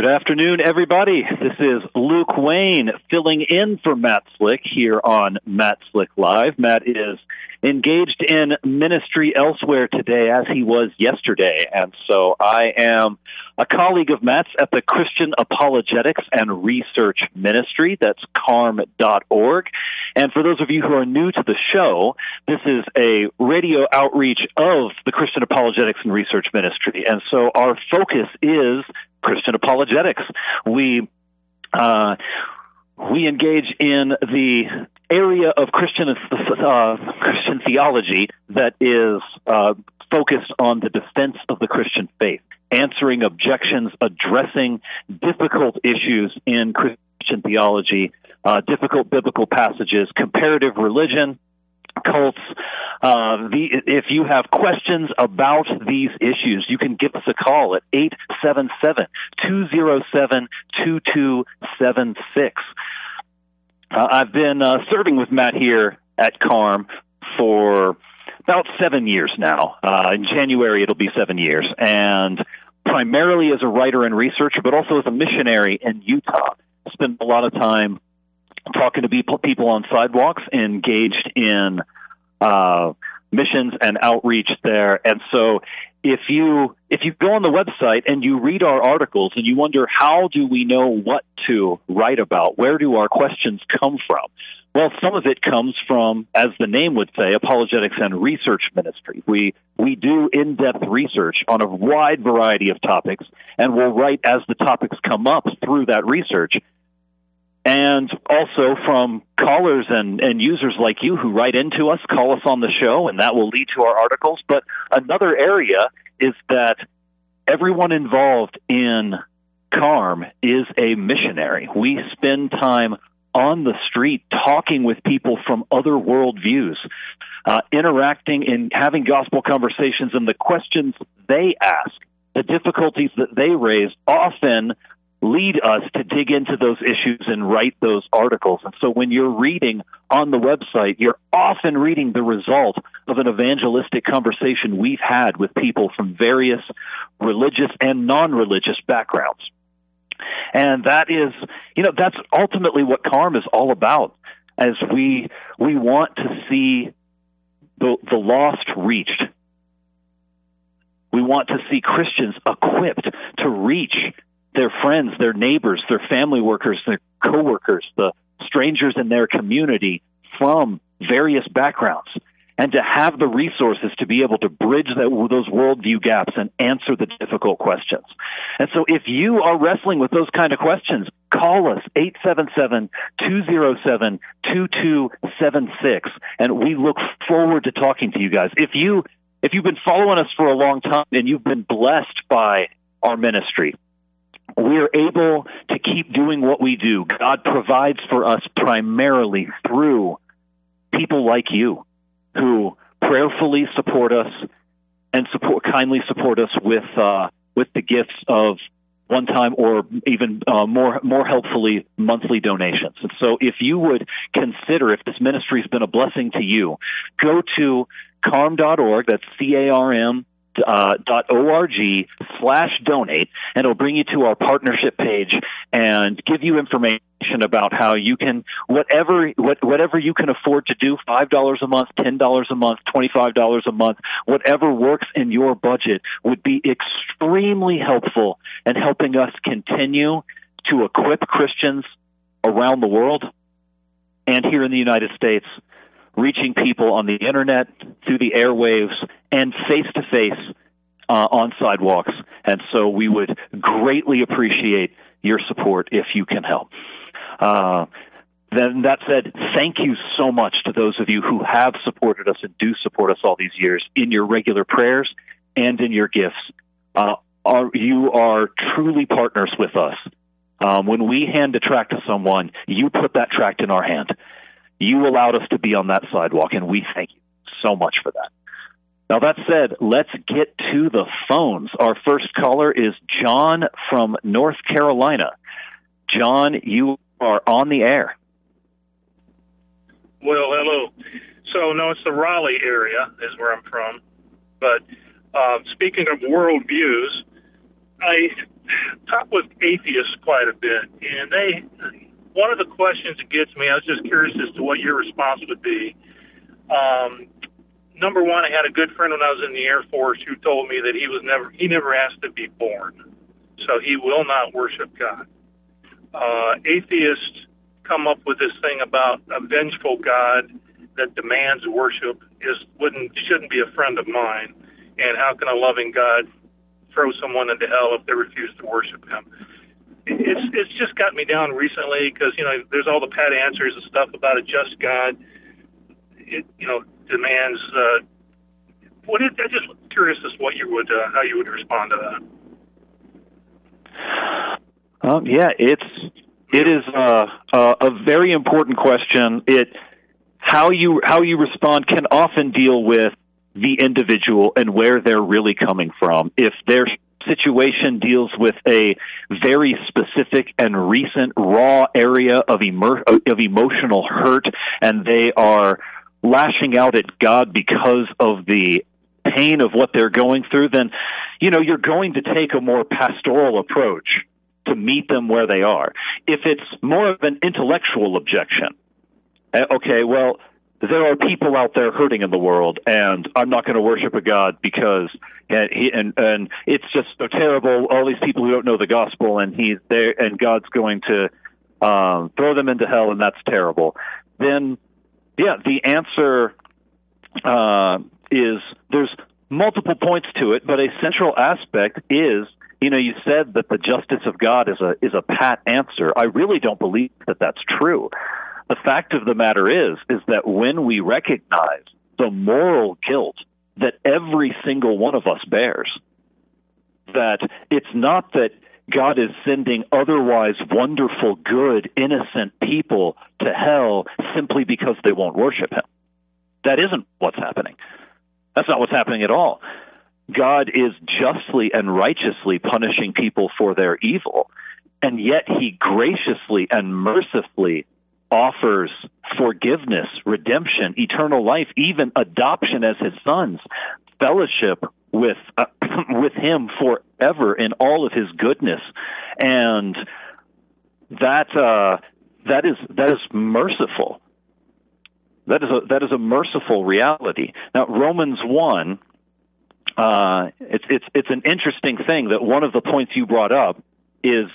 Good afternoon, everybody. This is Luke Wayne filling in for Matt Slick here on Matt Slick Live. Matt is engaged in ministry elsewhere today as he was yesterday, and so I am a colleague of Matt's at the Christian Apologetics and Research Ministry. That's carm.org. And for those of you who are new to the show, this is a radio outreach of the Christian Apologetics and Research Ministry. And so our focus is Christian apologetics. We uh, we engage in the area of Christian uh, Christian theology that is uh, focused on the defense of the Christian faith, answering objections, addressing difficult issues in Christian theology, uh, difficult biblical passages, comparative religion, cults. Uh, the, if you have questions about these issues, you can give us a call at 877 207 2276. Uh, I've been uh, serving with Matt here at CARM for about seven years now. Uh, in January, it'll be seven years. And primarily as a writer and researcher, but also as a missionary in Utah. Spent a lot of time talking to people, people on sidewalks, engaged in uh, missions and outreach there. And so, if you if you go on the website and you read our articles and you wonder how do we know what to write about, where do our questions come from? Well, some of it comes from, as the name would say, apologetics and research ministry. We we do in-depth research on a wide variety of topics, and we'll write as the topics come up through that research and also from callers and, and users like you who write into us, call us on the show, and that will lead to our articles. But another area is that everyone involved in CARM is a missionary. We spend time on the street talking with people from other worldviews, uh, interacting and having gospel conversations, and the questions they ask, the difficulties that they raise often lead us to dig into those issues and write those articles. And so when you're reading on the website, you're often reading the result of an evangelistic conversation we've had with people from various religious and non religious backgrounds. And that is, you know, that's ultimately what CARM is all about. As we we want to see the the lost reached. We want to see Christians equipped to reach their friends, their neighbors, their family workers, their coworkers, the strangers in their community from various backgrounds, and to have the resources to be able to bridge that, those worldview gaps and answer the difficult questions. And so if you are wrestling with those kind of questions, call us 877-207-2276 and we look forward to talking to you guys. If you if you've been following us for a long time and you've been blessed by our ministry, we're able to keep doing what we do. God provides for us primarily through people like you who prayerfully support us and support kindly support us with uh, with the gifts of one time or even uh, more more helpfully monthly donations. And so if you would consider if this ministry has been a blessing to you, go to carm.org, that's C A R M uh, .org slash donate, and it'll bring you to our partnership page and give you information about how you can whatever what, whatever you can afford to do five dollars a month, ten dollars a month, twenty five dollars a month, whatever works in your budget would be extremely helpful in helping us continue to equip Christians around the world and here in the United States reaching people on the internet, through the airwaves, and face to face on sidewalks. And so we would greatly appreciate your support if you can help. Uh, then that said, thank you so much to those of you who have supported us and do support us all these years in your regular prayers and in your gifts. Uh, are, you are truly partners with us Um, when we hand a tract to someone, you put that tract in our hand. You allowed us to be on that sidewalk, and we thank you so much for that. Now, that said, let's get to the phones. Our first caller is John from North Carolina. John, you are on the air. Well, hello. So, no, it's the Raleigh area, is where I'm from. But uh, speaking of worldviews, I talk with atheists quite a bit, and they one of the questions that gets me. I was just curious as to what your response would be. Um, number one, I had a good friend when I was in the Air Force who told me that he was never he never asked to be born, so he will not worship God. Uh, atheists come up with this thing about a vengeful God that demands worship is wouldn't shouldn't be a friend of mine, and how can a loving God throw someone into hell if they refuse to worship Him? It's it's just got me down recently because you know there's all the pat answers and stuff about a just God. It you know demands. Uh, what I'm just curious as what you would uh, how you would respond to that. Um, yeah, it's it is uh, uh, a very important question. It how you how you respond can often deal with the individual and where they're really coming from. If their situation deals with a very specific and recent raw area of emer- of emotional hurt and they are lashing out at God because of the pain of what they're going through, then you know you're going to take a more pastoral approach to meet them where they are. If it's more of an intellectual objection, eh, okay, well, there are people out there hurting in the world, and I'm not going to worship a God because and he and and it's just so terrible. All these people who don't know the gospel, and he's there, and God's going to um, throw them into hell, and that's terrible. Then yeah, the answer uh, is there's multiple points to it, but a central aspect is you know you said that the justice of God is a is a pat answer. I really don't believe that that's true. The fact of the matter is is that when we recognize the moral guilt that every single one of us bears, that it's not that God is sending otherwise wonderful, good, innocent people to hell simply because they won't worship Him. That isn't what's happening. That's not what's happening at all. God is justly and righteously punishing people for their evil, and yet He graciously and mercifully offers forgiveness, redemption, eternal life, even adoption as His sons, fellowship with uh, with him forever in all of his goodness. And that uh, that is that is merciful. That is a that is a merciful reality. Now romans 1 uh, it's it's it's an interesting thing that one of the points you brought up is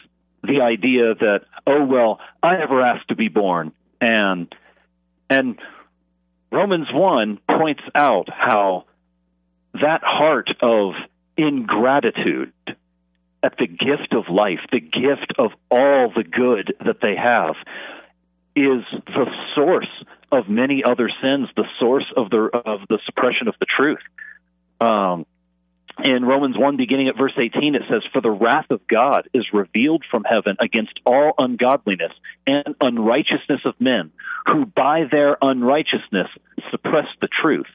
the idea that oh well I never asked to be born. And and Romans 1 points out how that heart of ingratitude at the gift of life, the gift of all the good that they have, is the source of many other sins, the source of the of the suppression of the truth. Um, in Romans 1, beginning at verse 18, it says, For the wrath of God is revealed from heaven against all ungodliness and unrighteousness of men, who by their unrighteousness suppress the truth.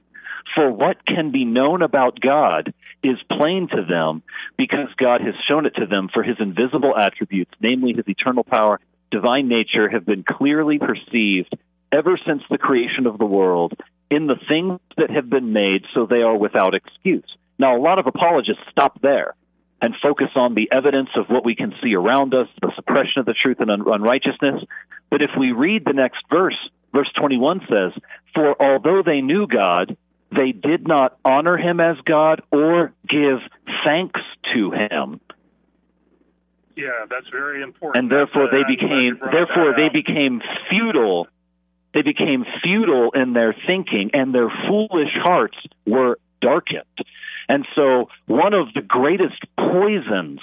For what can be known about God is plain to them because God has shown it to them, for his invisible attributes, namely his eternal power, divine nature, have been clearly perceived ever since the creation of the world in the things that have been made, so they are without excuse. Now, a lot of apologists stop there and focus on the evidence of what we can see around us, the suppression of the truth and un- unrighteousness. But if we read the next verse, verse 21 says, For although they knew God, they did not honor him as God or give thanks to him. Yeah, that's very important. And therefore they became therefore they became futile. They became futile in their thinking and their foolish hearts were darkened. And so one of the greatest poisons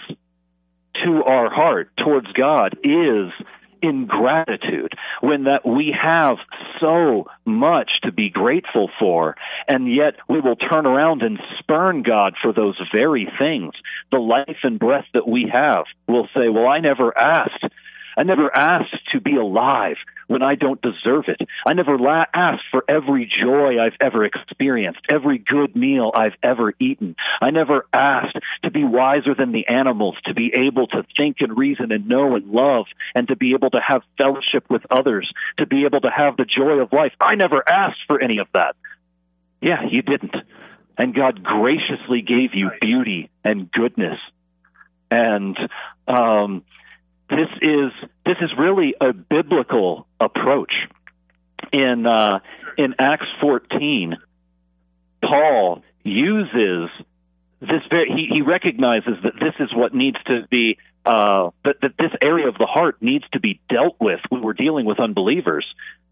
to our heart towards God is ingratitude when that we have so much to be grateful for, and yet we will turn around and spurn God for those very things. The life and breath that we have, we'll say, Well, I never asked. I never asked to be alive when I don't deserve it. I never la- asked for every joy I've ever experienced, every good meal I've ever eaten. I never asked to be wiser than the animals, to be able to think and reason and know and love, and to be able to have fellowship with others, to be able to have the joy of life. I never asked for any of that. Yeah, you didn't. And God graciously gave you beauty and goodness. And um, this is this is really a biblical approach. In uh, in Acts 14, Paul uses this very he, he recognizes that this is what needs to be uh, that, that this area of the heart needs to be dealt with when we're dealing with unbelievers.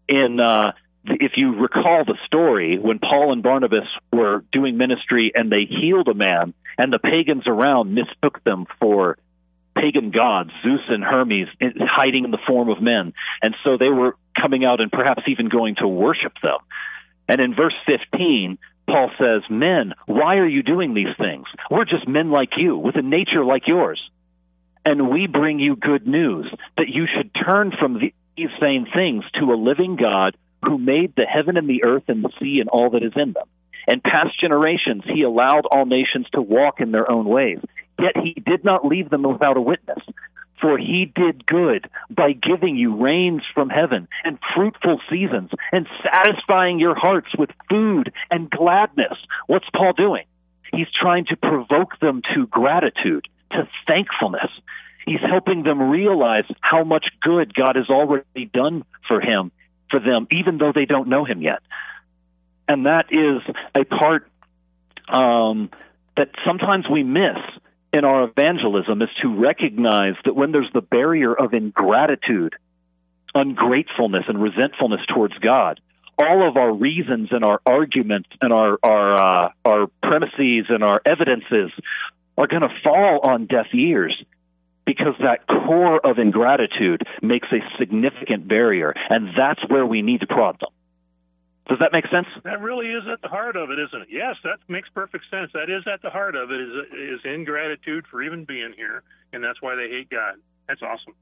In uh, if you recall the story when Paul and Barnabas were doing ministry and they healed a man, and the pagans around mistook them for pagan gods, Zeus and Hermes, hiding in the form of men. And so they were coming out and perhaps even going to worship them. And in verse 15, Paul says, Men, why are you doing these things? We're just men like you, with a nature like yours. And we bring you good news that you should turn from these same things to a living God who made the heaven and the earth and the sea and all that is in them. And past generations, he allowed all nations to walk in their own ways. Yet he did not leave them without a witness. For he did good by giving you rains from heaven and fruitful seasons and satisfying your hearts with food and gladness. What's Paul doing? He's trying to provoke them to gratitude, to thankfulness. He's helping them realize how much good God has already done for him, for them, even though they don't know him yet. And that is a part um, that sometimes we miss in our evangelism is to recognize that when there's the barrier of ingratitude, ungratefulness, and resentfulness towards God, all of our reasons and our arguments and our our uh, our premises and our evidences are going to fall on deaf ears because that core of ingratitude makes a significant barrier, and that's where we need to prod them. Does that make sense? That really is at the heart of it, isn't it? Yes, that makes perfect sense. That is at the heart of it is is ingratitude for even being here, and that's why they hate God. That's awesome.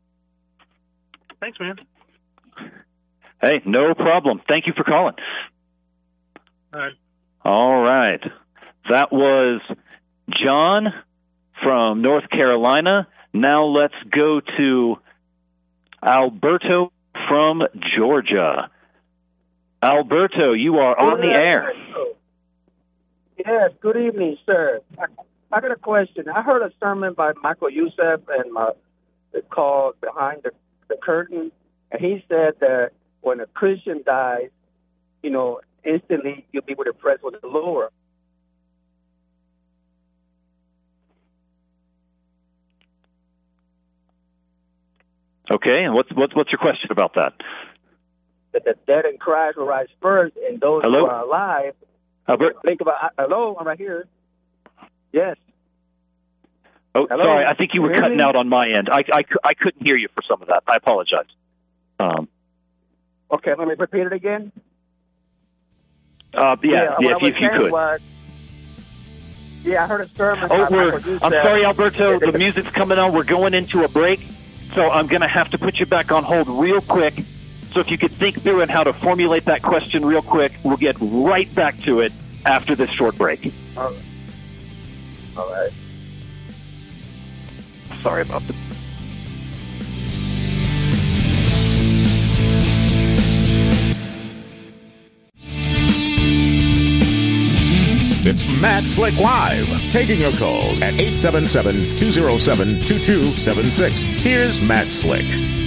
Thanks, man. Hey, no problem. Thank you for calling. All right. All right. That was John from North Carolina. Now let's go to Alberto from Georgia. Alberto, you are on the air. Yes, good evening, sir. I, I got a question. I heard a sermon by Michael Youssef and my called Behind the, the Curtain, and he said that when a Christian dies, you know, instantly you'll be with the presence with the Lord. Okay, and what's what's what's your question about that? That the dead in Christ will rise first, and those Hello? who are alive. Albert? Think about hello, I'm right here. Yes. Oh, Hello? sorry. I think you were cutting out on my end. I, I, I couldn't hear you for some of that. I apologize. Um, Okay, let me repeat it again. uh, yeah, yeah, I if, if you could. Was, yeah, I heard a sermon. Oh, we're. I'm sorry, Alberto. The music's coming on. We're going into a break, so I'm going to have to put you back on hold real quick. So if you could think through and how to formulate that question real quick, we'll get right back to it after this short break. All right. Sorry about the. It's Matt Slick Live, taking your calls at 877 207 2276. Here's Matt Slick.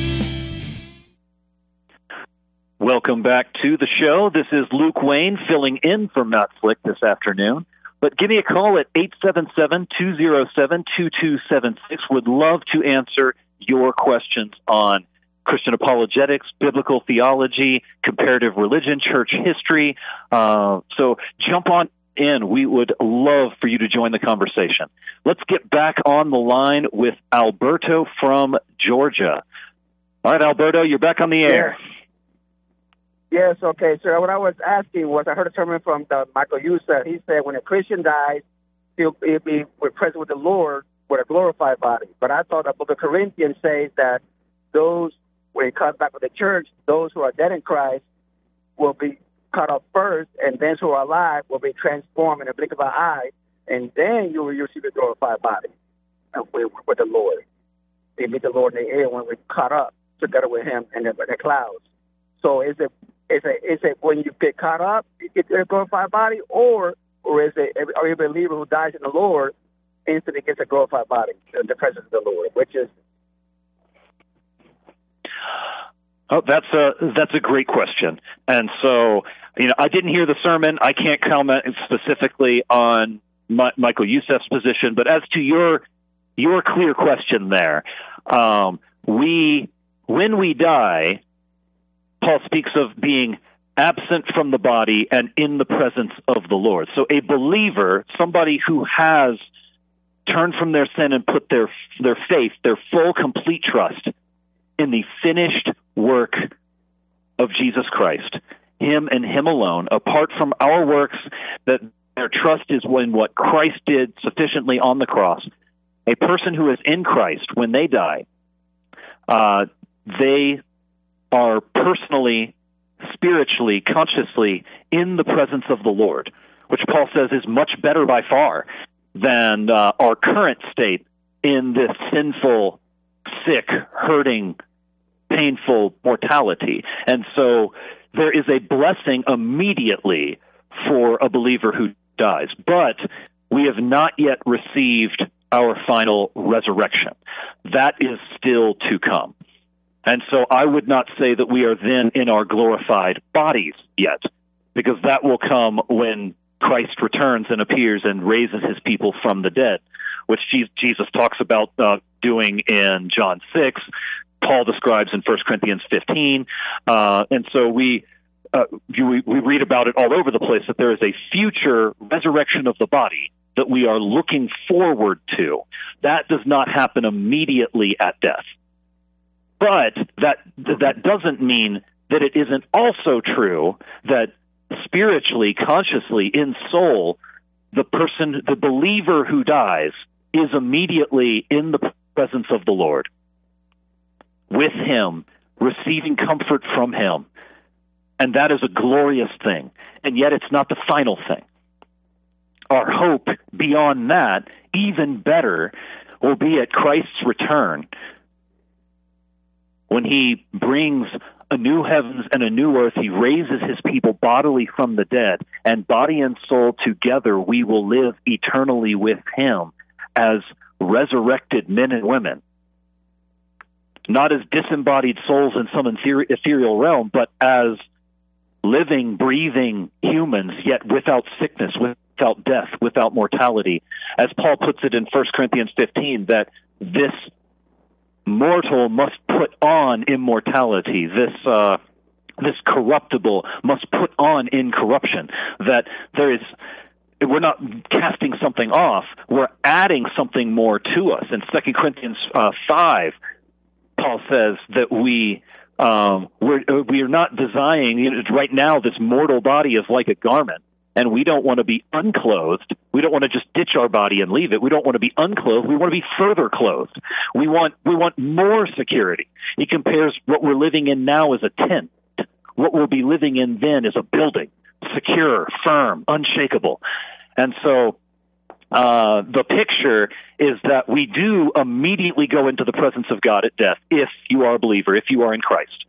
Welcome back to the show. This is Luke Wayne filling in for Matt Slick this afternoon. But give me a call at 877 207 2276. Would love to answer your questions on Christian apologetics, biblical theology, comparative religion, church history. Uh, so jump on in. We would love for you to join the conversation. Let's get back on the line with Alberto from Georgia. All right, Alberto, you're back on the air. Yes, okay, sir. What I was asking was, I heard a sermon from the Michael Youssef. He said when a Christian dies, he'll, he'll be present with the Lord with a glorified body. But I thought the book of Corinthians says that those, when he comes back with the church, those who are dead in Christ will be cut off first, and those who are alive will be transformed in a blink of an eye, and then you will receive a glorified body with, the Lord. They meet the Lord in the air when we're caught up together with Him in the, the clouds. So is it is it is it when you get caught up, you get a glorified body, or or is it are you a believer who dies in the Lord instantly gets a glorified body in the presence of the Lord? Which is Oh, that's a that's a great question. And so, you know, I didn't hear the sermon. I can't comment specifically on my, Michael Youssef's position, but as to your your clear question there, um, we when we die, Paul speaks of being absent from the body and in the presence of the Lord. So a believer, somebody who has turned from their sin and put their their faith, their full complete trust in the finished work of Jesus Christ, Him and Him alone, apart from our works, that their trust is in what Christ did sufficiently on the cross. A person who is in Christ, when they die, uh, they are personally, spiritually, consciously in the presence of the Lord, which Paul says is much better by far than uh, our current state in this sinful, sick, hurting, painful mortality. And so there is a blessing immediately for a believer who dies. But we have not yet received our final resurrection. That is still to come. And so I would not say that we are then in our glorified bodies yet, because that will come when Christ returns and appears and raises his people from the dead, which Jesus talks about uh, doing in John 6, Paul describes in 1 Corinthians 15. Uh, and so we, uh, we, we read about it all over the place that there is a future resurrection of the body that we are looking forward to. That does not happen immediately at death. But that that doesn't mean that it isn't also true that spiritually, consciously, in soul, the person, the believer who dies, is immediately in the presence of the Lord with Him, receiving comfort from Him. And that is a glorious thing. And yet it's not the final thing. Our hope beyond that, even better, will be at Christ's return when He brings a new heavens and a new earth. He raises his people bodily from the dead, and body and soul together we will live eternally with him as resurrected men and women not as disembodied souls in some ethereal realm, but as living, breathing humans, yet without sickness, without death, without mortality. As Paul puts it in 1 Corinthians 15, that this mortal must put on immortality. This, uh, this corruptible must put on incorruption. That there is we're not casting something off we're adding something more to us in second corinthians uh, 5 Paul says that we um, we're uh, we are not designing you know, right now. This mortal body is like a garment, and we don't want to be unclothed. We don't want to just ditch our body and leave it. We don't want to be unclothed. We want to be further clothed. We want we want more security. He compares what we're living in now as a tent. What we'll be living in then is a building, secure, firm, unshakable. And so uh, the picture is that we do immediately go into the presence of God at death if you are a believer, if you are in Christ.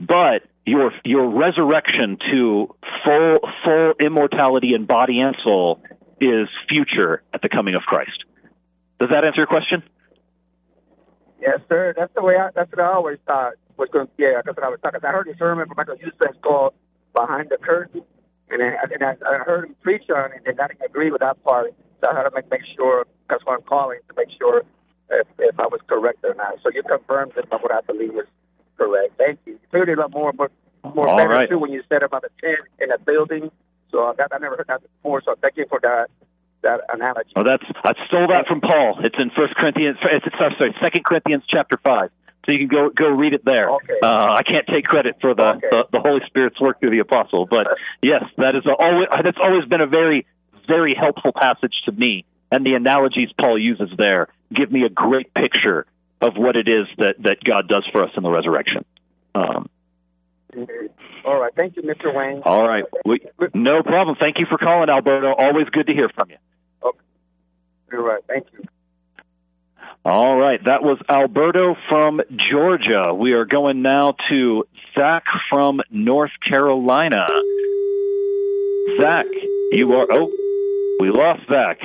But your your resurrection to full full immortality in body and soul is future at the coming of Christ. Does that answer your question? Yes, sir. That's the way. I, that's what I always thought was going. Yeah, that's what I was talking. I heard a sermon from Michael Youssef called "Behind the Curtain," and I, and I, I heard him preach on it, and I didn't agree with that part. So I had to make, make sure, that's why I'm calling, to make sure if, if I was correct or not. So you confirmed that what I believe was correct. Thank you. You cleared it up more, but more All better right. too when you said about the tent in a building. So that, I never heard that before. So thank you for that that analogy. Oh, that's I stole that from Paul. It's in First Corinthians. It's sorry, Second Corinthians chapter five. So you can go go read it there. Okay. Uh, I can't take credit for the, Okay. the the Holy Spirit's work through the apostle, but yes, that is a, always that's always been a very very helpful passage to me. And the analogies Paul uses there give me a great picture of what it is that that God does for us in the resurrection. Um. All right. Thank you, Mr. Wayne. all right, we, no problem. Thank you for calling, Alberto. Always good to hear from you. Okay. You're right. Thank you. All right, that was Alberto from Georgia. We are going now to Zach from North Carolina. Zach, you are. Oh, we lost Zach.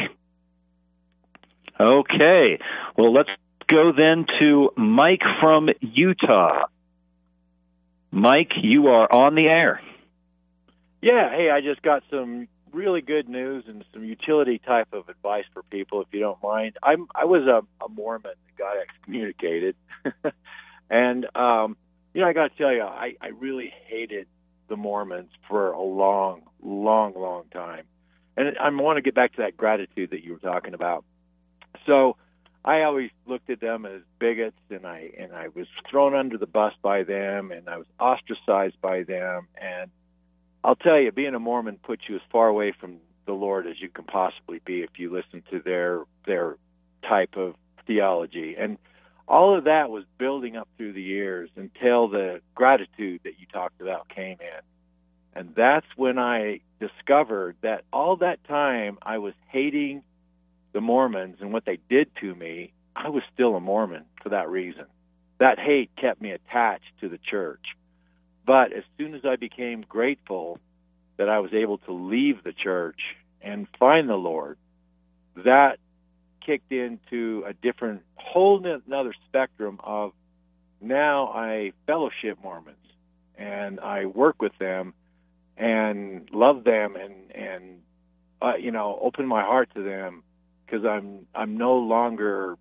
Okay, well, let's go then to Mike from Utah. Mike, you are on the air. Yeah, hey, I just got some really good news and some utility type of advice for people, if you don't mind. I'm I was a, a Mormon that got excommunicated, and um, you know I got to tell you, I I really hated the Mormons for a long, long, long time, and I want to get back to that gratitude that you were talking about. So. I always looked at them as bigots, and I and I was thrown under the bus by them, and I was ostracized by them, and I'll tell you, being a Mormon puts you as far away from the Lord as you can possibly be if you listen to their their type of theology. And all of that was building up through the years until the gratitude that you talked about came in. And that's when I discovered that all that time I was hating the Mormons and what they did to me, I was still a Mormon for that reason. That hate kept me attached to the church. But as soon as I became grateful that I was able to leave the church and find the Lord, that kicked into a different, whole another spectrum of now I fellowship Mormons and I work with them and love them and and uh, you know open my heart to them because I'm I'm no longer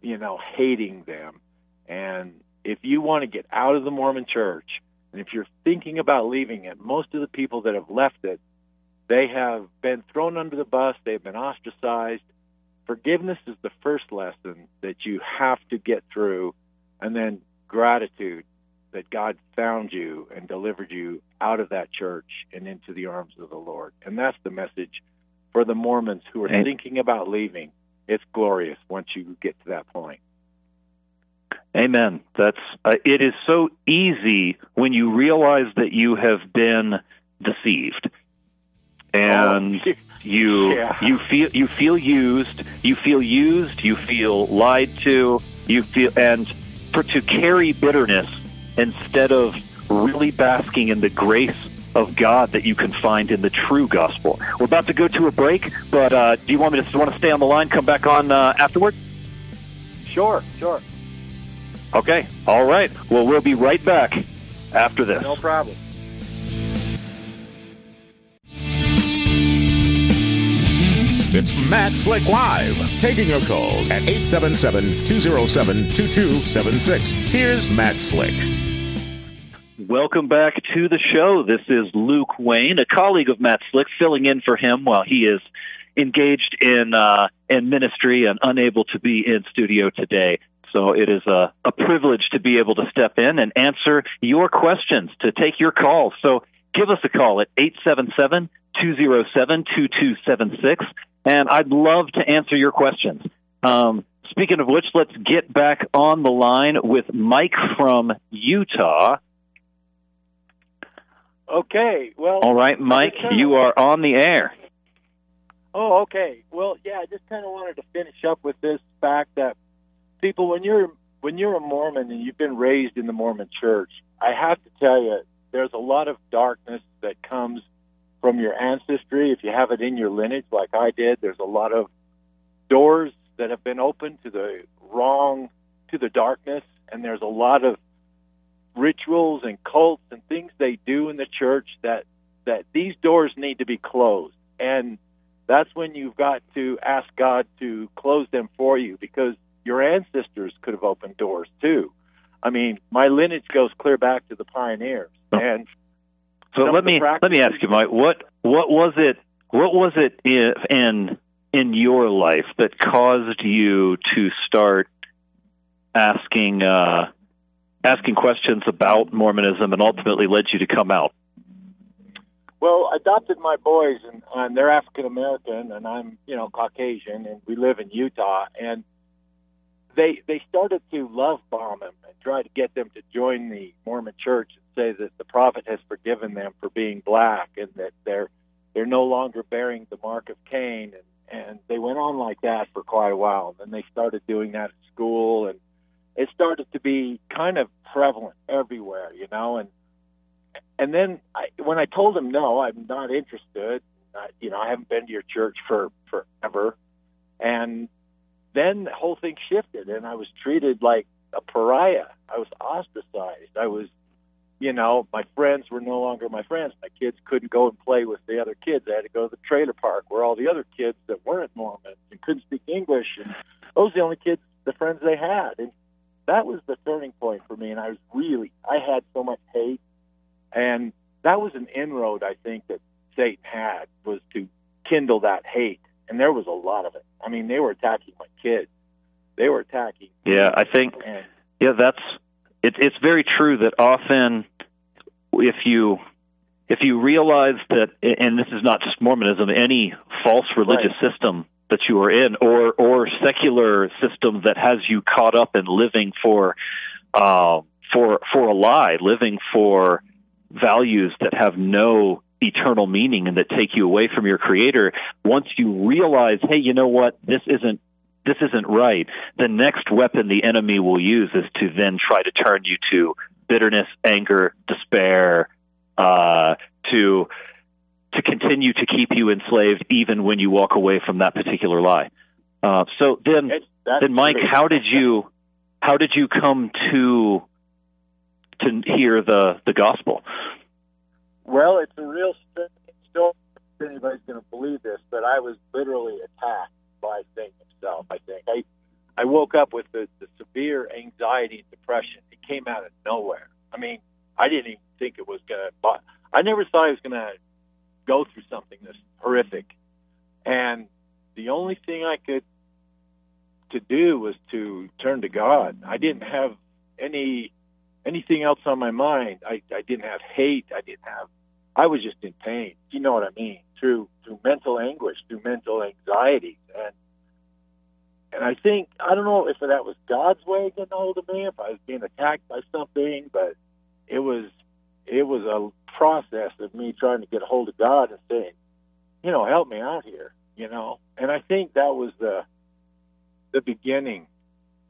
you know hating them and if you want to get out of the Mormon church and if you're thinking about leaving it most of the people that have left it they have been thrown under the bus they've been ostracized forgiveness is the first lesson that you have to get through and then gratitude that God found you and delivered you out of that church and into the arms of the Lord. And that's the message for the Mormons who are And- thinking about leaving. It's glorious once you get to that point. Amen. That's uh, it is so easy when you realize that you have been deceived, and Oh, you yeah. you feel you feel used, you feel used, you feel lied to, you feel and for to carry bitterness instead of really basking in the grace of God that you can find in the true gospel. We're about to go to a break, but uh, do you want me to want to stay on the line? Come back on uh, afterward. Sure, sure. Okay. All right. Well, we'll be right back after this. No problem. It's Matt Slick Live, taking your calls at 877-207-2276. Here's Matt Slick. Welcome back to the show. This is Luke Wayne, a colleague of Matt Slick, filling in for him while he is engaged in uh, in ministry and unable to be in studio today. So it is a, a privilege to be able to step in and answer your questions, to take your calls. So give us a call at 877 207 2276, and I'd love to answer your questions. Um, speaking of which, let's get back on the line with Mike from Utah. Okay. Well, All right, Mike, you are on the air. Oh, okay. Well, yeah, I just kind of wanted to finish up with this fact that people, when you're when you're a Mormon and you've been raised in the Mormon Church, I have to tell you, there's a lot of darkness that comes from your ancestry. If you have it in your lineage, like I did, there's a lot of doors that have been opened to the wrong, to the darkness, and there's a lot of rituals and cults and things they do in the church that that these doors need to be closed and that's when you've got to ask God to close them for you because your ancestors could have opened doors too. I mean, my lineage goes clear back to the pioneers, Oh. and So let me let me ask you, Mike. What what was it? What was it in in your life that caused you to start asking uh, asking questions about Mormonism and ultimately led you to come out? Well, I adopted my boys, and, and they're African American, and I'm, you know, Caucasian, and we live in Utah, and they they started to love bomb him and try to get them to join the Mormon Church and say that the prophet has forgiven them for being black and that they're they're no longer bearing the mark of Cain, and and they went on like that for quite a while. And then they started doing that at school, and it started to be kind of prevalent everywhere, you know, and and then I, when I told him no, I'm not interested. I, you know, I haven't been to your church for forever, and then the whole thing shifted, and I was treated like a pariah. I was ostracized. I was, you know, my friends were no longer my friends. My kids couldn't go and play with the other kids. I had to go to the trailer park where all the other kids that weren't Mormons and couldn't speak English, and those were the only kids, the friends they had, and that was the turning point for me. And I was really, I had so much hate and that was an inroad I think that Satan had was to kindle that hate, and there was a lot of it. I mean, they were attacking my kids. They were attacking. Yeah, I think. And, yeah, that's it's it's very true that often if you if you realize that, and this is not just Mormonism, any false religious Right. system that you are in, or or secular system that has you caught up in living for uh, for for a lie, living for values that have no eternal meaning and that take you away from your creator. Once you realize hey you know what? This isn't this isn't right. The next weapon the enemy will use is to then try to turn you to bitterness anger despair uh, to to continue to keep you enslaved even when you walk away from that particular lie uh, so then then Mike, true. how did you how did you come to to hear the the gospel? Well, it's a real story. If anybody's going to believe this, but I was literally attacked by Satan himself. I think I I woke up with the, the severe anxiety and depression. It came out of nowhere. I mean, I didn't even think it was going to. I never thought I was going to go through something this horrific. And the only thing I could to do was to turn to God. I didn't have any anything else on my mind. I, I didn't have hate. I didn't have. I was just in pain. You know what I mean? Through through mental anguish, through mental anxiety, and and I think I don't know if that was God's way of getting hold of me, if I was being attacked by something, but it was it was a process of me trying to get a hold of God and saying, you know, help me out here, you know. And I think that was the the beginning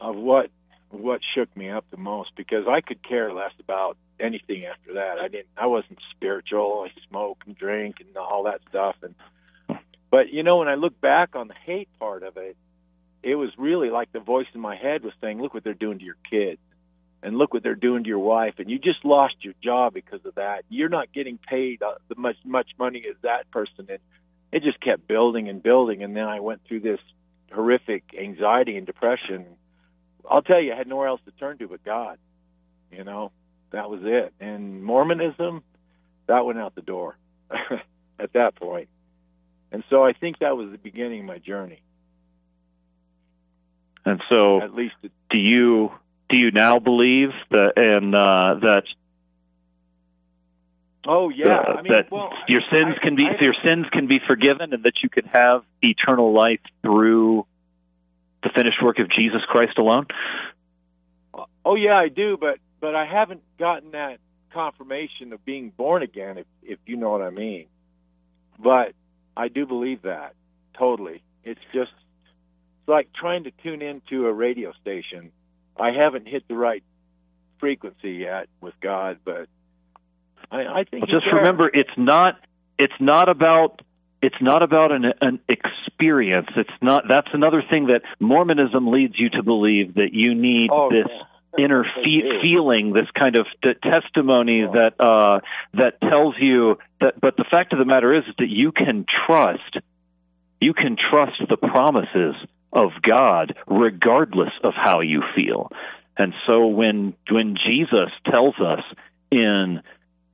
of what what shook me up the most because I could care less about anything after that. I didn't I wasn't spiritual. I smoke and drink and all that stuff and but you know when I look back on the hate part of it, it was really like the voice in my head was saying, "Look what they're doing to your kids." And look what they're doing to your wife, and you just lost your job because of that. You're not getting paid uh, the much much money as that person, and it just kept building and building. And then I went through this horrific anxiety and depression. I'll tell you, I had nowhere else to turn to but God. You know, that was it. And Mormonism, that went out the door at that point. And so I think that was the beginning of my journey. And so, At least it, do you do you now believe that and uh, that oh yeah, uh, I mean, that well, your sins I- can be I- your sins can be forgiven and that you can have eternal life through the finished work of Jesus Christ alone? Oh yeah, I do, but but I haven't gotten that confirmation of being born again, if if you know what I mean. But I do believe that totally. It's just it's like trying to tune into a radio station. I haven't hit the right frequency yet with God, but I, I think Well, just there. remember, it's not it's not about it's not about an an experience. It's not. That's another thing that Mormonism leads you to believe that you need Oh, this yeah. inner fe- feeling, this kind of t- testimony Oh. that uh, that tells you that. But the fact of the matter is, is that you can trust. You can trust the promises of God regardless of how you feel. And so when when Jesus tells us in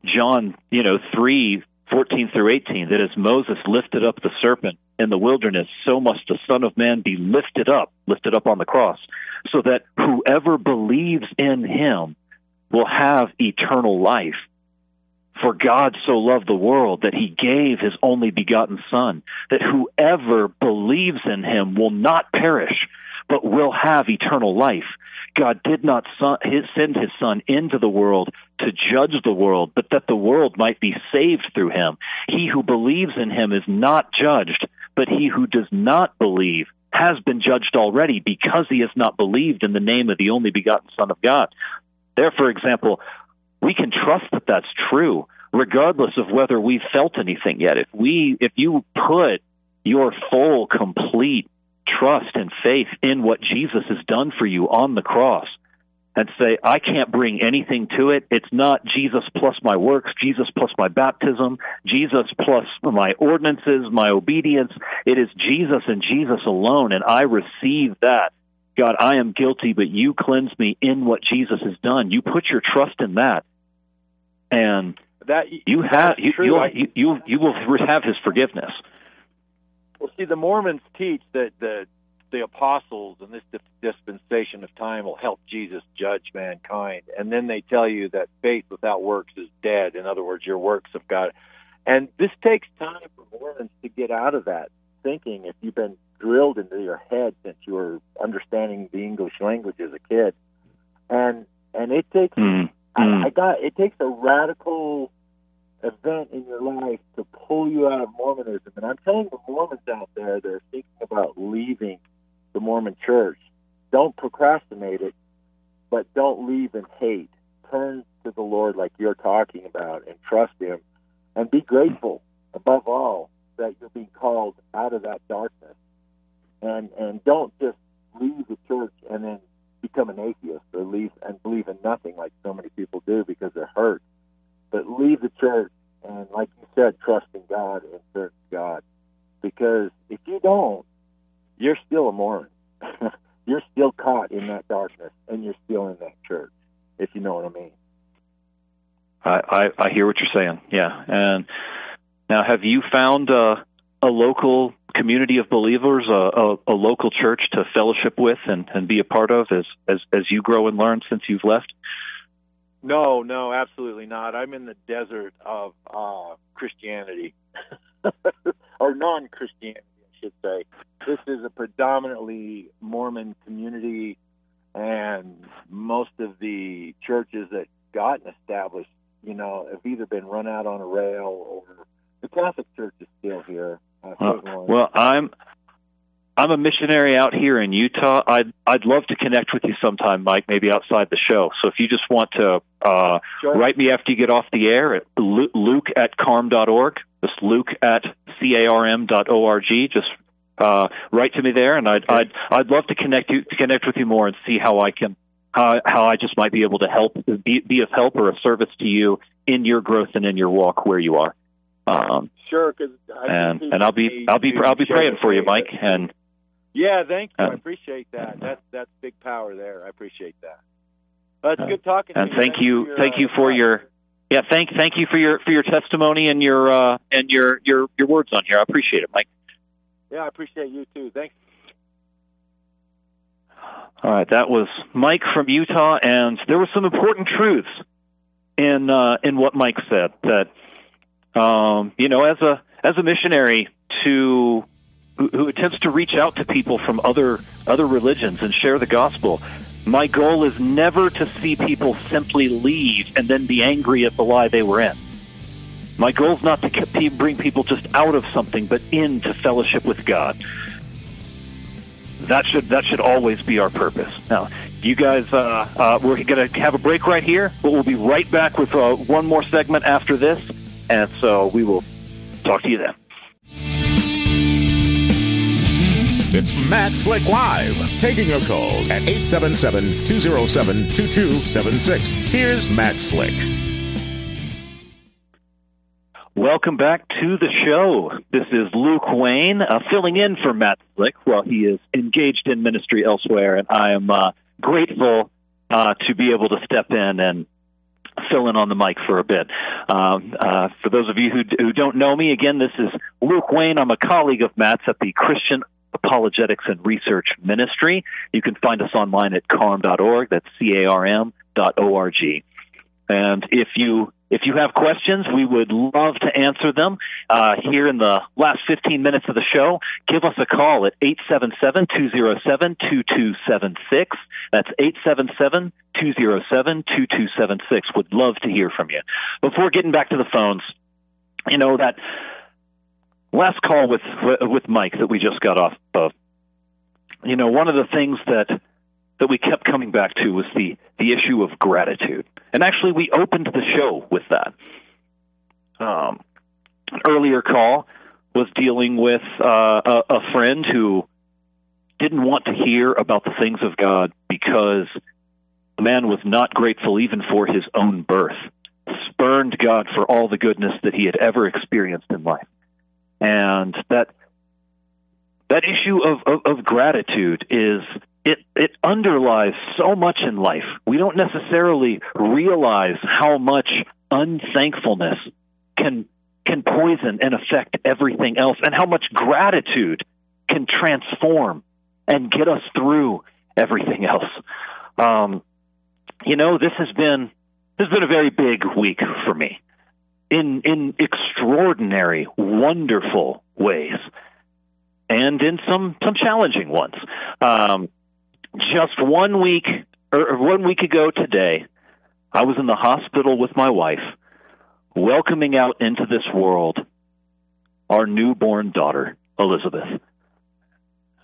John, you know, three fourteen through 18, that as Moses lifted up the serpent in the wilderness, so must the Son of Man be lifted up, lifted up on the cross, so that whoever believes in him will have eternal life. For God so loved the world that he gave his only begotten Son, that whoever believes in him will not perish, but will have eternal life. God did not son, his, send his Son into the world to judge the world, but that the world might be saved through him. He who believes in him is not judged, but he who does not believe has been judged already because he has not believed in the name of the only begotten Son of God. There, for example, we can trust that that's true, regardless of whether we've felt anything yet. If we, if you put your full, complete trust and faith in what Jesus has done for you on the cross, and say, I can't bring anything to it. It's not Jesus plus my works, Jesus plus my baptism, Jesus plus my ordinances, my obedience. It is Jesus and Jesus alone, and I receive that. God, I am guilty, but you cleanse me in what Jesus has done. You put your trust in that, and that you have you, you'll, you you you will have His forgiveness. Well, see, the Mormons teach that the the apostles and this dispensation of time will help Jesus judge mankind. And then they tell you that faith without works is dead. In other words, your works have got. And this takes time for Mormons to get out of that thinking. If you've been drilled into your head since you were understanding the English language as a kid, and and it takes mm. I, Mm. I got it takes a radical event in your life to pull you out of Mormonism. And I'm telling the Mormons out there that are thinking about leaving the Mormon church, don't procrastinate it, but don't leave in hate. Turn to the Lord like you're talking about and trust Him and be grateful above all that you're being called out of that darkness. And and don't just leave the church and then become an atheist or leave and believe in nothing like so many people do because they're hurt. But leave the church and like you said, trust in God and serve God. Because if you don't, you're still a Mormon. you're still caught in that darkness and you're still in that church, if you know what I mean. I, I, I hear what you're saying. Yeah. And now, have you found uh, a local community of believers, a, a, a local church to fellowship with and, and be a part of as, as as you grow and learn since you've left? No, no, absolutely not. I'm in the desert of uh, Christianity, or non-Christianity, I should say. This is a predominantly Mormon community, and most of the churches that gotten established, you know, have either been run out on a rail or the Catholic Church is still here. Uh, Well, certain ones. well, I'm I'm a missionary out here in Utah. I'd I'd love to connect with you sometime, Mike. Maybe outside the show. So if you just want to uh, Sure. write me after you get off the air at Lu- Luke at carm dot org. Just Luke at carm dot org. Just uh, write to me there, and I'd I'd I'd love to connect you to connect with you more and see how I can how how I just might be able to help be be of help or a service to you in your growth and in your walk where you are. Um, Sure, because and and I'll be I'll be I'll be praying for you, Mike. And Yeah, thank you. Uh, I appreciate that. That's that's big power there. I appreciate that. Uh, it's good talking. and to thank you for thank you uh, for advice. your yeah thank thank you for your for your testimony and your uh and your your your words on here. I appreciate it, Mike. Yeah, I appreciate you too. Thanks. All right, that was Mike from Utah, and there were some important truths in uh, in what Mike said. That um, you know, as a as a missionary to who, who attempts to reach out to people from other other religions and share the gospel. My goal is never to see people simply leave and then be angry at the lie they were in. My goal is not to bring people just out of something, but into fellowship with God that should that should always be our purpose. Now, you guys, uh, uh, we're going to have a break right here, but we'll be right back with uh, one more segment after this, and so we will talk to you then. It's Matt Slick Live, taking your calls at 877-207-2276. Here's Matt Slick. Welcome back to the show. This is Luke Wayne, uh, filling in for Matt Slick while he is engaged in ministry elsewhere, and I am uh, grateful uh, to be able to step in and fill in on the mic for a bit. Um, uh, for those of you who, who don't know me, again, this is Luke Wayne. I'm a colleague of Matt's at the Christian Apologetics and Research Ministry. You can find us online at carm.org. That's C A R M dot O R G. And if you if you have questions, we would love to answer them uh, here in the last 15 minutes of the show. Give us a call at 877-207-2276. That's 877-207-2276. Would love to hear from you. Before getting back to the phones, you know that last call with with Mike that we just got off of. You know, one of the things that that we kept coming back to was the the issue of gratitude. And actually, we opened the show with that. Um, an earlier call was dealing with uh, a, a friend who didn't want to hear about the things of God because the man was not grateful even for his own birth, spurned God for all the goodness that he had ever experienced in life, and that that issue of, of, of gratitude is it it underlies so much in life. We don't necessarily realize how much unthankfulness can can poison and affect everything else, and how much gratitude can transform and get us through everything else. Um, you know, this has been this has been a very big week for me in in extraordinary, wonderful ways, and in some some challenging ones. Um, just one week or one week ago today, I was in the hospital with my wife, welcoming out into this world our newborn daughter, Elizabeth.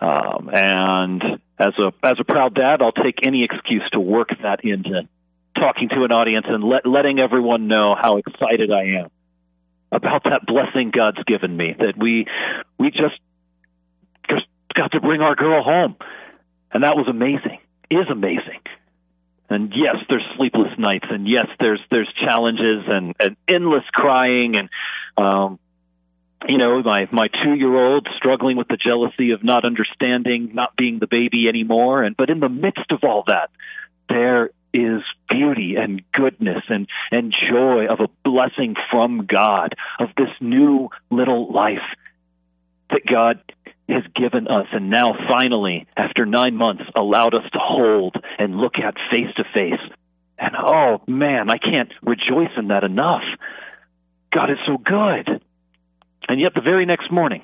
Um, and as a as a proud dad, I'll take any excuse to work that into talking to an audience and let, letting everyone know how excited I am about that blessing God's given me. That we we just just got to bring our girl home and that was amazing. Is amazing. And yes, there's sleepless nights, and yes, there's there's challenges and, and endless crying, and um, you know, my my two year old struggling with the jealousy of not understanding, not being the baby anymore, and but in the midst of all that, there is beauty and goodness and and joy of a blessing from God of this new little life that God has given us and now finally, after nine months, allowed us to hold and look at face to face. And oh man, I can't rejoice in that enough. God is so good. And yet, the very next morning,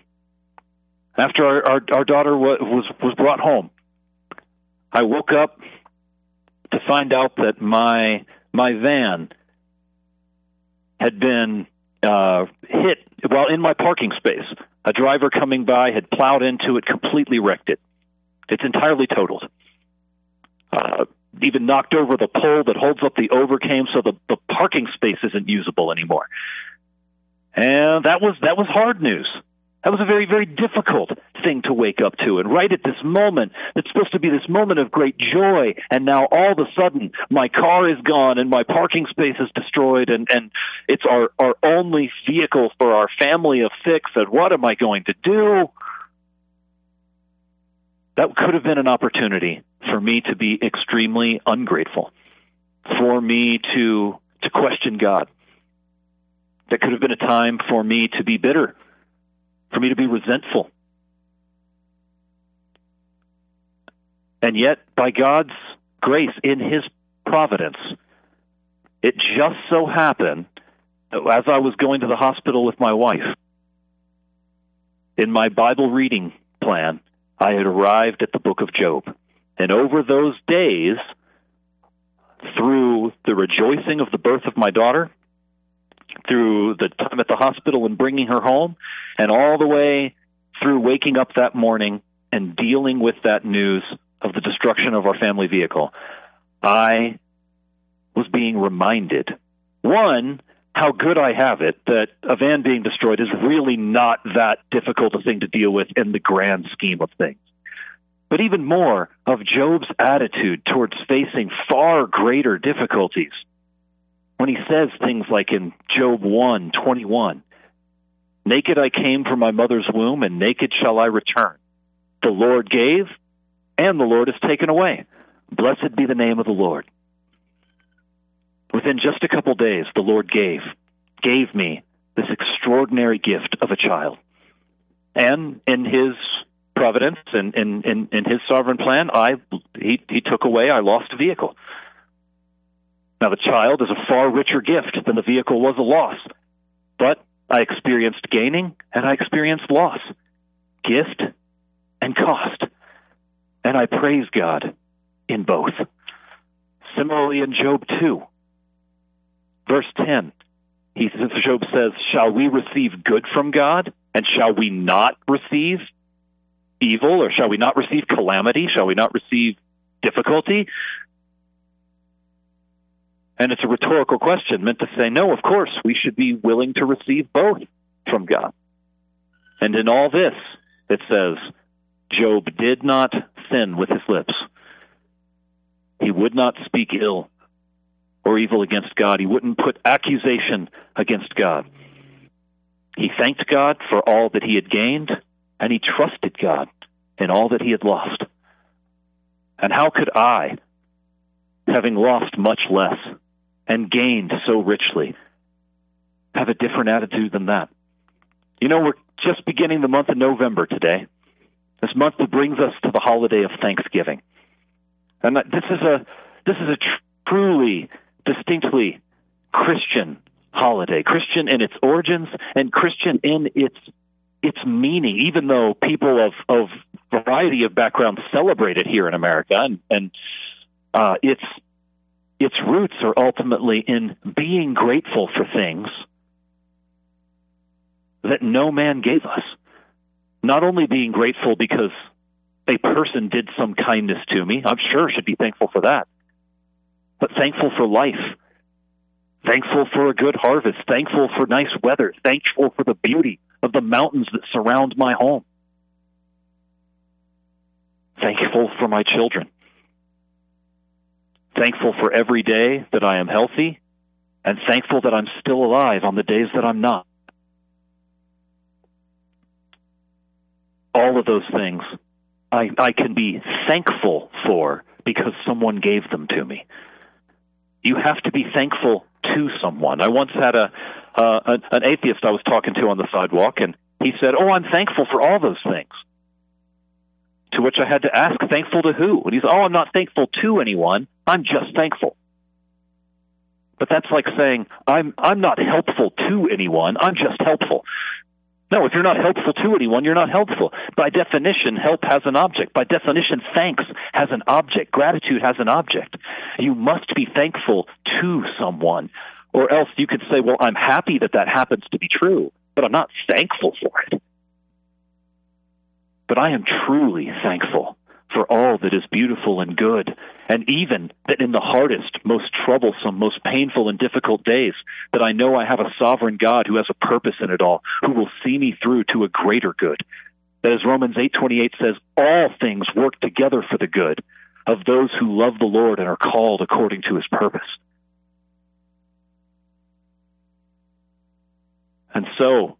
after our, our, our daughter was, was brought home, I woke up to find out that my my van had been uh, hit while in my parking space. A driver coming by had plowed into it, completely wrecked it. It's entirely totaled. Uh, even knocked over the pole that holds up the overcame, so the, the parking space isn't usable anymore. And that was that was hard news. That was a very, very difficult thing to wake up to. And right at this moment, it's supposed to be this moment of great joy. And now all of a sudden, my car is gone and my parking space is destroyed. And, and it's our, our only vehicle for our family of six. And what am I going to do? That could have been an opportunity for me to be extremely ungrateful, for me to, to question God. That could have been a time for me to be bitter for me to be resentful. And yet, by God's grace, in His providence, it just so happened as I was going to the hospital with my wife, in my Bible reading plan, I had arrived at the book of Job. And over those days, through the rejoicing of the birth of my daughter, through the time at the hospital and bringing her home, and all the way through waking up that morning and dealing with that news of the destruction of our family vehicle, I was being reminded one, how good I have it that a van being destroyed is really not that difficult a thing to deal with in the grand scheme of things. But even more of Job's attitude towards facing far greater difficulties when he says things like in Job 1 21, Naked I came from my mother's womb, and naked shall I return. The Lord gave, and the Lord has taken away. Blessed be the name of the Lord. Within just a couple days, the Lord gave, gave me this extraordinary gift of a child. And in his providence and in, in, in his sovereign plan, I he, he took away, I lost a vehicle. Now, the child is a far richer gift than the vehicle was a loss. But I experienced gaining and I experienced loss, gift and cost. And I praise God in both. Similarly, in Job 2, verse 10, he, says Job says, Shall we receive good from God, and shall we not receive evil, or shall we not receive calamity? Shall we not receive difficulty? And it's a rhetorical question meant to say, no, of course, we should be willing to receive both from God. And in all this, it says, Job did not sin with his lips. He would not speak ill or evil against God. He wouldn't put accusation against God. He thanked God for all that he had gained, and he trusted God in all that he had lost. And how could I, having lost much less and gained so richly, have a different attitude than that? You know, we're just beginning the month of November today. This month that brings us to the holiday of Thanksgiving. And this is a this is a tr- truly distinctly Christian holiday, Christian in its origins and Christian in its its meaning, even though people of, of variety of backgrounds celebrate it here in America, and, and uh, its its roots are ultimately in being grateful for things that no man gave us. Not only being grateful because a person did some kindness to me, I'm sure should be thankful for that, but thankful for life, thankful for a good harvest, thankful for nice weather, thankful for the beauty of the mountains that surround my home, thankful for my children, thankful for every day that I am healthy, and thankful that I'm still alive on the days that I'm not. All of those things I, I can be thankful for because someone gave them to me. You have to be thankful to someone. I once had a uh, an, an atheist I was talking to on the sidewalk, and he said, "Oh, I'm thankful for all those things." To which I had to ask, "Thankful to who?" And he's, "Oh, I'm not thankful to anyone. I'm just thankful." But that's like saying, "I'm I'm not helpful to anyone. I'm just helpful." No, if you're not helpful to anyone, you're not helpful. By definition, help has an object. By definition, thanks has an object. Gratitude has an object. You must be thankful to someone. Or else you could say, well, I'm happy that that happens to be true, but I'm not thankful for it. But I am truly thankful for all that is beautiful and good, and even that in the hardest, most troublesome, most painful and difficult days, that I know I have a sovereign God who has a purpose in it all, who will see me through to a greater good. That as Romans 8:28 says, all things work together for the good of those who love the Lord and are called according to his purpose. And so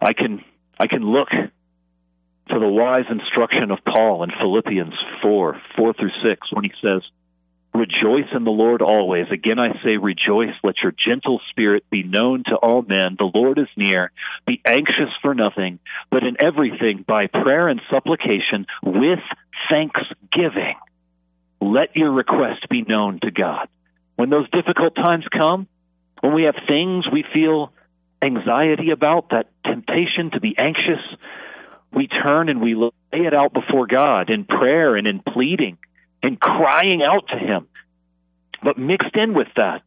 I can I can look to the wise instruction of Paul in Philippians 4 4 through 6 when he says, Rejoice in the Lord always. Again, I say, rejoice. Let your gentle spirit be known to all men. The Lord is near. Be anxious for nothing, but in everything, by prayer and supplication, with thanksgiving, let your request be known to God. When those difficult times come, when we have things we feel anxiety about, that temptation to be anxious, we turn and we lay it out before God in prayer and in pleading and crying out to Him. But mixed in with that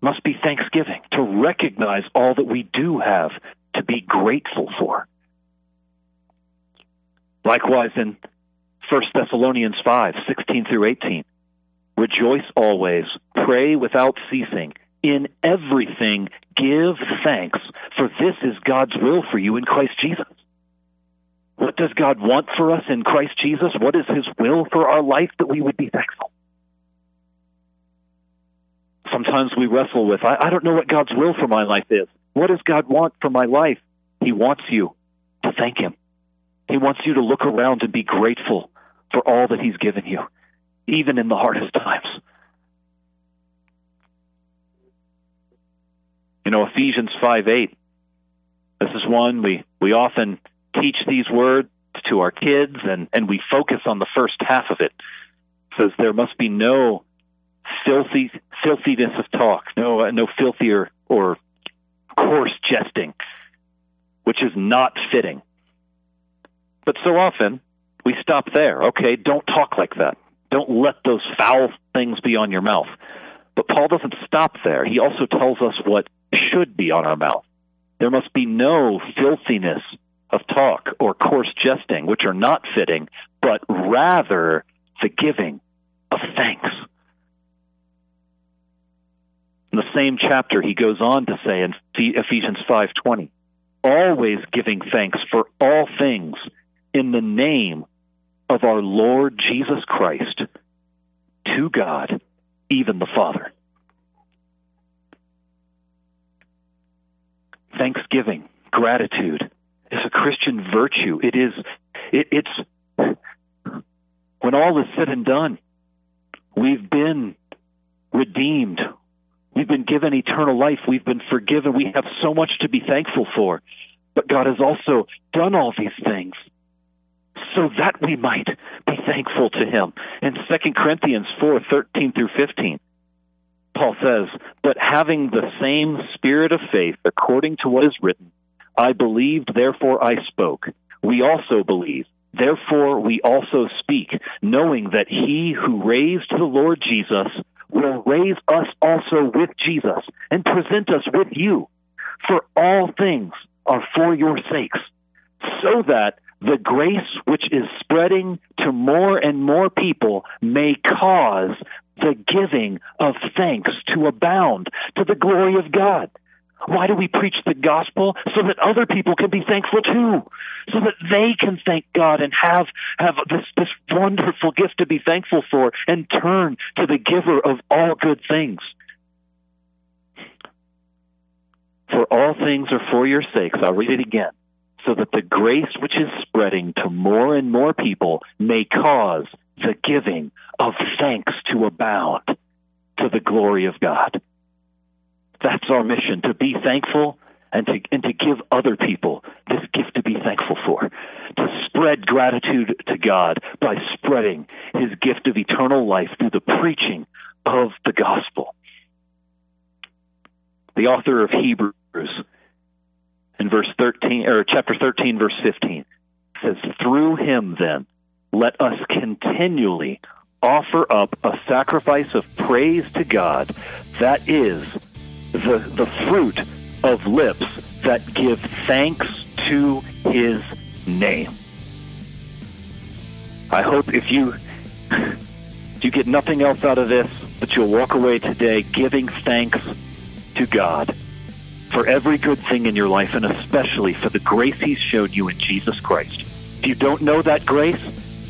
must be thanksgiving, to recognize all that we do have to be grateful for. Likewise, in 1 Thessalonians 5 16 through 18, rejoice always, pray without ceasing. In everything, give thanks, for this is God's will for you in Christ Jesus. What does God want for us in Christ Jesus? What is His will for our life that we would be thankful? Sometimes we wrestle with, I, I don't know what God's will for my life is. What does God want for my life? He wants you to thank Him. He wants you to look around and be grateful for all that He's given you, even in the hardest times. You know, Ephesians 5 8, this is one we, we often teach these words to our kids and, and we focus on the first half of it. it says there must be no filthy filthiness of talk, no uh, no filthier or coarse jesting, which is not fitting. But so often we stop there. Okay, don't talk like that. Don't let those foul things be on your mouth. But Paul doesn't stop there. He also tells us what should be on our mouth. There must be no filthiness of talk or coarse jesting, which are not fitting, but rather the giving of thanks. In the same chapter, he goes on to say in Ephesians 5:20, always giving thanks for all things in the name of our Lord Jesus Christ to God, even the Father. Thanksgiving, gratitude is a Christian virtue. It is it, it's when all is said and done, we've been redeemed. We've been given eternal life. We've been forgiven. We have so much to be thankful for. But God has also done all these things so that we might be thankful to him. In 2 Corinthians 4 13 through 15, Paul says, But having the same spirit of faith, according to what is written, I believed, therefore I spoke. We also believe. Therefore, we also speak, knowing that he who raised the Lord Jesus will raise us also with Jesus and present us with you. For all things are for your sakes, so that the grace which is spreading to more and more people may cause the giving of thanks to abound to the glory of God. Why do we preach the gospel? So that other people can be thankful too. So that they can thank God and have, have this, this wonderful gift to be thankful for and turn to the giver of all good things. For all things are for your sakes. I'll read it again. So that the grace which is spreading to more and more people may cause the giving of thanks to abound to the glory of God. That's our mission to be thankful and to, and to give other people this gift to be thankful for. To spread gratitude to God by spreading his gift of eternal life through the preaching of the gospel. The author of Hebrews in verse 13 or chapter 13 verse 15 says through him then let us continually offer up a sacrifice of praise to God that is the, the fruit of lips that give thanks to his name. I hope if you you get nothing else out of this, that you'll walk away today giving thanks to God for every good thing in your life and especially for the grace he's shown you in Jesus Christ. If you don't know that grace,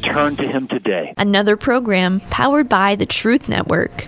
turn to him today. Another program powered by the Truth Network.